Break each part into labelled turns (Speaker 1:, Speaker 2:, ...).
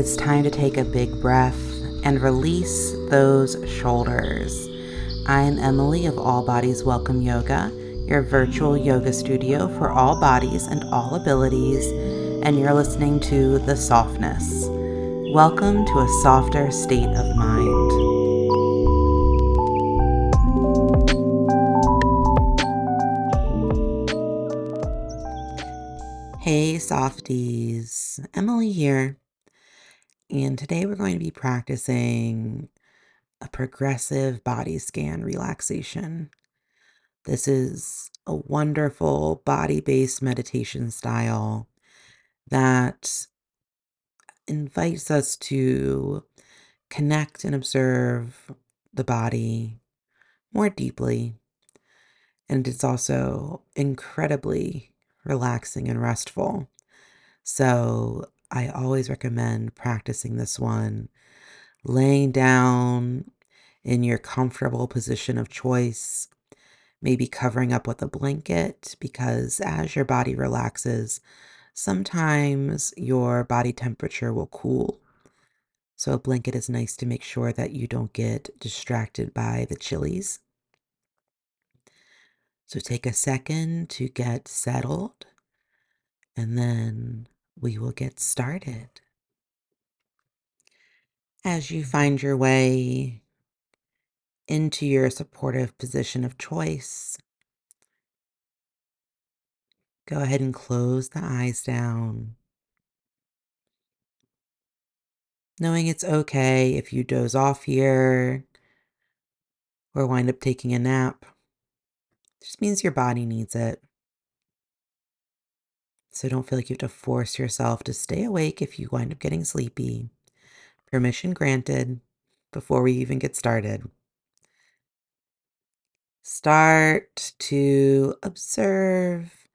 Speaker 1: It's time to take a big breath and release those shoulders. I am Emily of All Bodies Welcome Yoga, your virtual yoga studio for all bodies and all abilities, and you're listening to The Softness. Welcome to a softer state of mind. Hey, softies. Emily here. And today we're going to be practicing a progressive body scan relaxation. This is a wonderful body based meditation style that invites us to connect and observe the body more deeply. And it's also incredibly relaxing and restful. So I always recommend practicing this one laying down in your comfortable position of choice, maybe covering up with a blanket, because as your body relaxes, sometimes your body temperature will cool. So a blanket is nice to make sure that you don't get distracted by the chilies. So take a second to get settled, and then we will get started. As you find your way into your supportive position of choice, go ahead and close the eyes down. Knowing it's okay if you doze off here or wind up taking a nap. It just means your body needs it. So don't feel like you have to force yourself to stay awake if you wind up getting sleepy. Permission granted before we even get started. Start to observe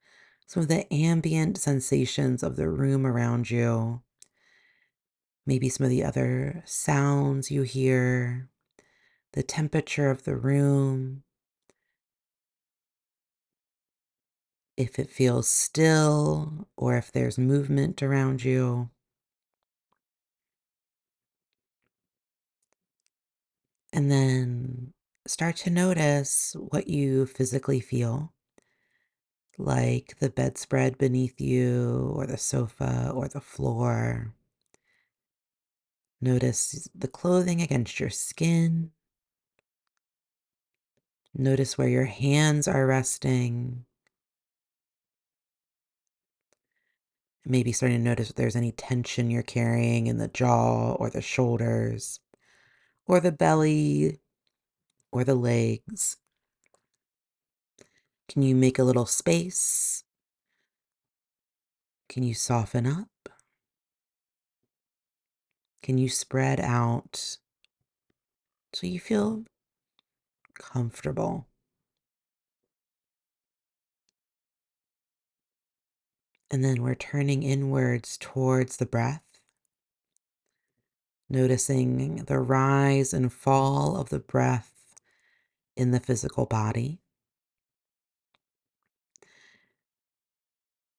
Speaker 1: some of the ambient sensations of the room around you. Maybe some of the other sounds you hear, the temperature of the room. If it feels still or if there's movement around you. And then start to notice what you physically feel, like the bedspread beneath you, or the sofa, or the floor. Notice the clothing against your skin. Notice where your hands are resting. Maybe starting to notice if there's any tension you're carrying in the jaw or the shoulders or the belly or the legs. Can you make a little space? Can you soften up? Can you spread out so you feel comfortable? And then we're turning inwards towards the breath, noticing the rise and fall of the breath in the physical body.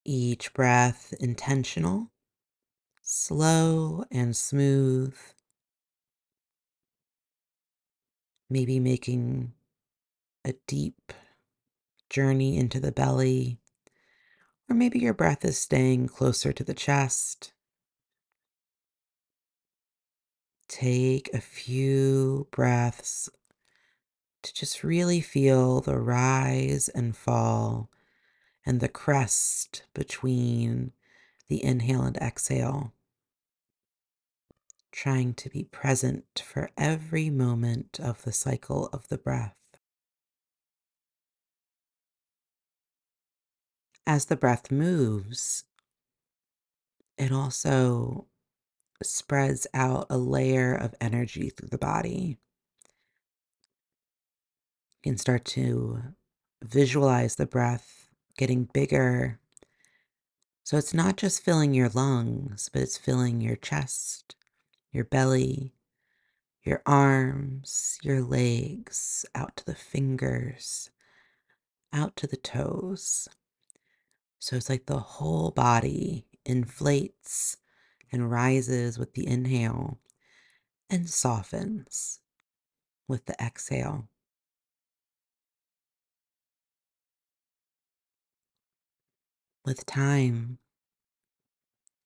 Speaker 1: Each breath intentional, slow and smooth. Maybe making a deep journey into the belly, or maybe your breath is staying closer to the chest. Take a few breaths to just really feel the rise and fall and the crest between the inhale and exhale. Trying to be present for every moment of the cycle of the breath. As the breath moves, it also spreads out a layer of energy through the body. You can start to visualize the breath getting bigger. So it's not just filling your lungs, but it's filling your chest, your belly, your arms, your legs, out to the fingers, out to the toes. So it's like the whole body inflates and rises with the inhale and softens with the exhale. With time,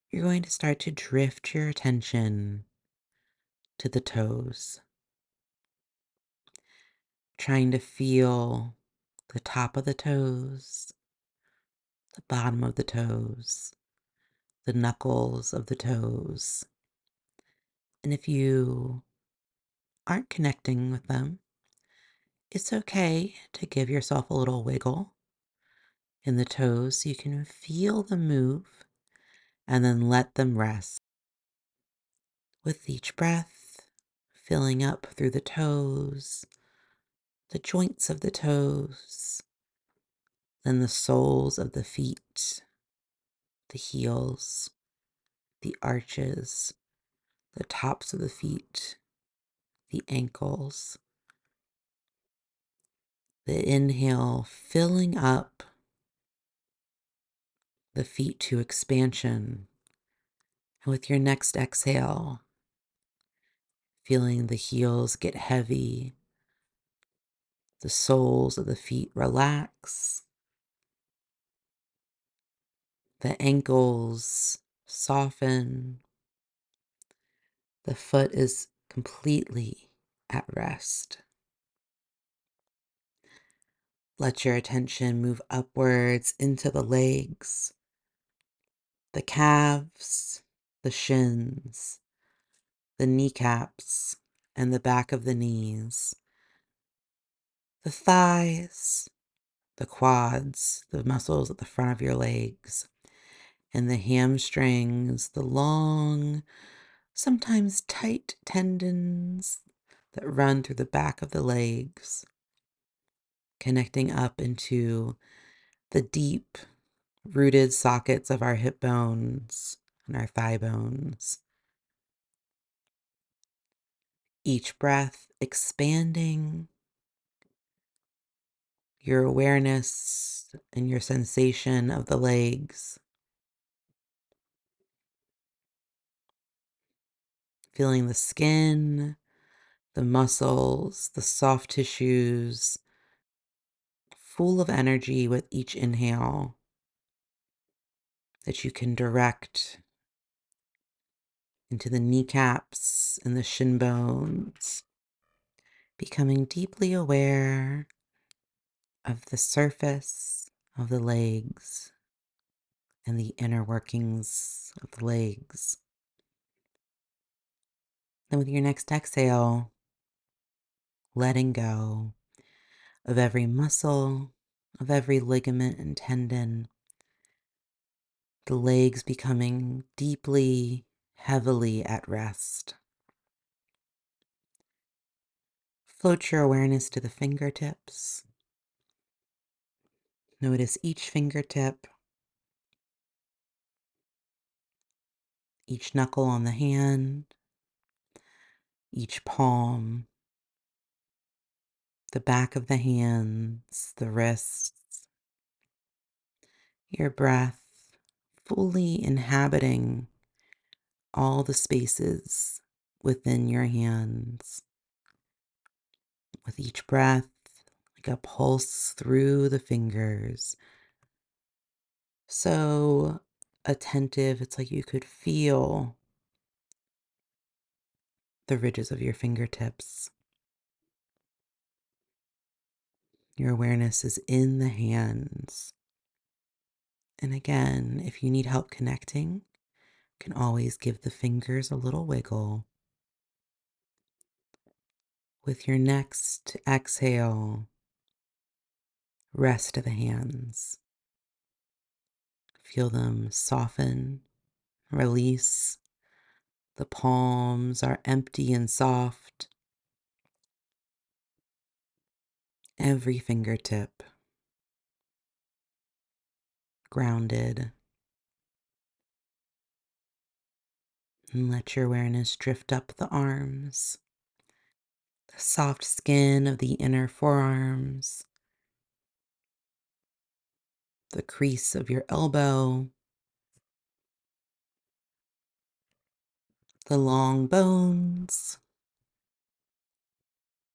Speaker 1: you're going to start to drift your attention to the toes, trying to feel the top of the toes, the bottom of the toes, the knuckles of the toes. And if you aren't connecting with them, it's okay to give yourself a little wiggle in the toes so you can feel them move and then let them rest. With each breath, filling up through the toes, the joints of the toes, then the soles of the feet, the heels, the arches, the tops of the feet, the ankles. The inhale filling up the feet to expansion. And with your next exhale, feeling the heels get heavy, the soles of the feet relax, the ankles soften, the foot is completely at rest. Let your attention move upwards into the legs, the calves, the shins, the kneecaps, and the back of the knees, the thighs, the quads, the muscles at the front of your legs, and the hamstrings, the long, sometimes tight tendons that run through the back of the legs, connecting up into the deep rooted sockets of our hip bones and our thigh bones. Each breath expanding your awareness and your sensation of the legs. Feeling the skin, the muscles, the soft tissues, full of energy with each inhale that you can direct into the kneecaps and the shin bones, becoming deeply aware of the surface of the legs and the inner workings of the legs. Then, with your next exhale, letting go of every muscle, of every ligament and tendon, the legs becoming deeply, heavily at rest. Float your awareness to the fingertips. Notice each fingertip, each knuckle on the hand, each palm, the back of the hands, the wrists, your breath fully inhabiting all the spaces within your hands. With each breath, like a pulse through the fingers. So attentive, it's like you could feel the ridges of your fingertips. Your awareness is in the hands. And again, if you need help connecting, can always give the fingers a little wiggle. With your next exhale, rest of the hands. Feel them soften, release. The palms are empty and soft. Every fingertip grounded. And let your awareness drift up the arms, the soft skin of the inner forearms, the crease of your elbow, the long bones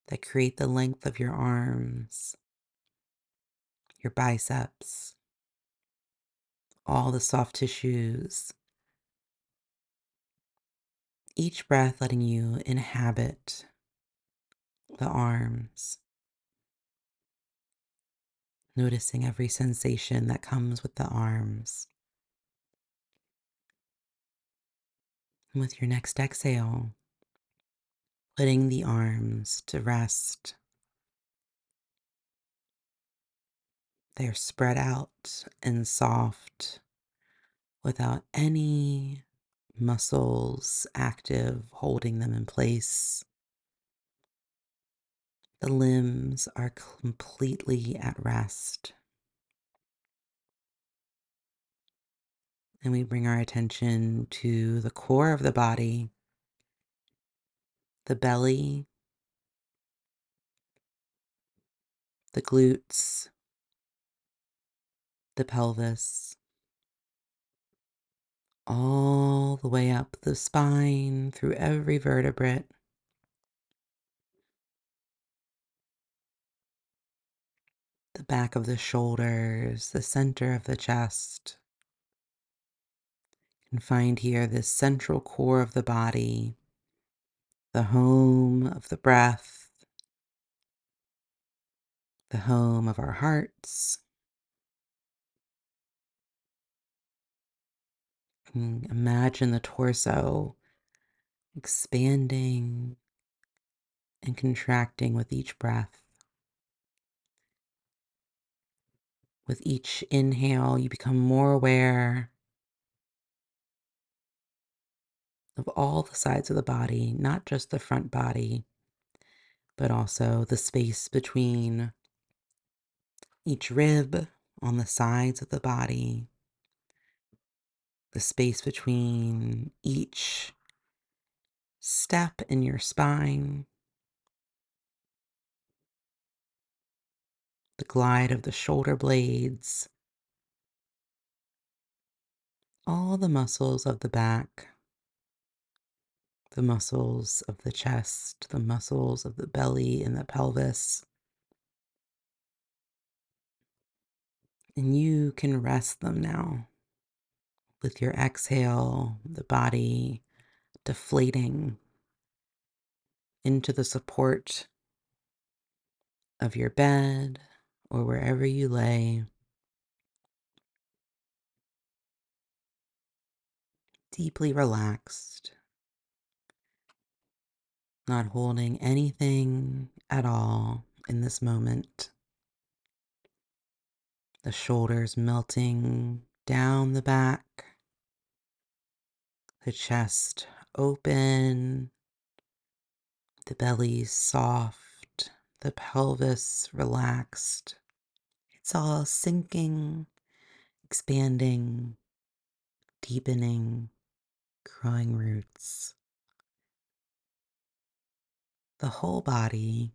Speaker 1: that create the length of your arms, your biceps, all the soft tissues. Each breath letting you inhabit the arms, noticing every sensation that comes with the arms. With your next exhale, putting the arms to rest. They're spread out and soft without any muscles active holding them in place. The limbs are completely at rest. And we bring our attention to the core of the body, the belly, the glutes, the pelvis, all the way up the spine through every vertebrate. The back of the shoulders, the center of the chest. And find here this central core of the body, the home of the breath, the home of our hearts. Imagine the torso expanding and contracting with each breath. With each inhale, you become more aware of all the sides of the body, not just the front body, but also the space between each rib on the sides of the body, the space between each step in your spine, the glide of the shoulder blades, all the muscles of the back, the muscles of the chest, the muscles of the belly and the pelvis. And you can rest them now. With your exhale, the body deflating into the support of your bed or wherever you lay. Deeply relaxed, not holding anything at all in this moment. The shoulders melting down the back, the chest open, the belly soft, the pelvis relaxed. It's all sinking, expanding, deepening, growing roots. The whole body,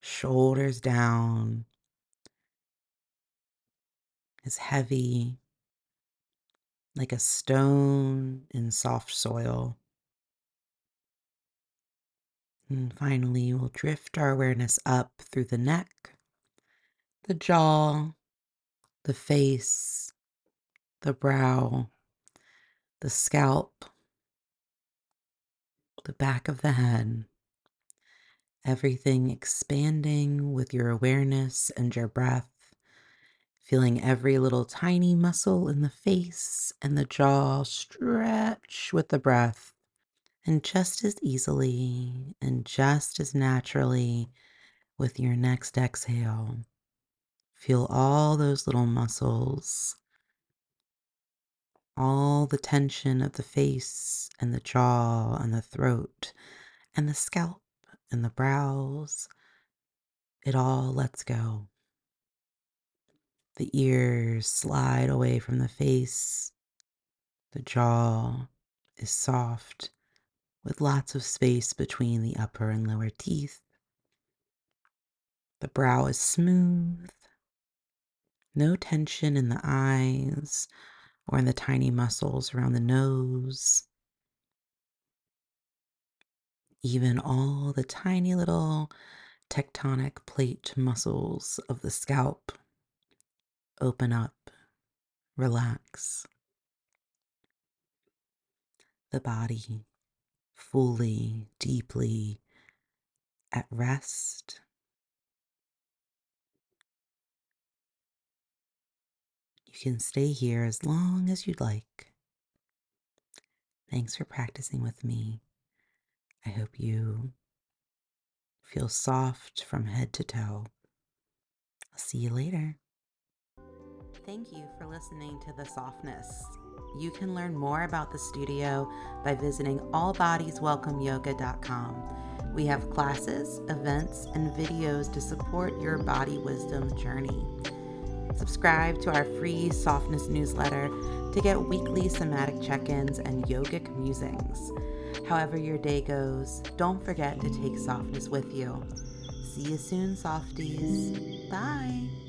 Speaker 1: shoulders down, is heavy like a stone in soft soil. And finally, we'll drift our awareness up through the neck, the jaw, the face, the brow, the scalp, the back of the head. Everything expanding with your awareness and your breath feeling every little tiny muscle in the face and the jaw stretch with the breath. And just as easily and just as naturally with your next exhale, feel all those little muscles, all the tension of the face and the jaw and the throat and the scalp and the brows. It all lets go. The ears slide away from the face. The jaw is soft with lots of space between the upper and lower teeth. The brow is smooth. No tension in the eyes or in the tiny muscles around the nose. Even all the tiny little tectonic plate muscles of the scalp open up, relax. The body fully, deeply at rest. You can stay here as long as you'd like. Thanks for practicing with me. I hope you feel soft from head to toe. I'll see you later. Thank you for listening to The Softness. You can learn more about the studio by visiting allbodieswelcomeyoga.com. We have classes, events, and videos to support your body wisdom journey. Subscribe to our free softness newsletter to get weekly somatic check ins and yogic musings. However, your day goes, don't forget to take softness with you. See you soon, softies. Bye.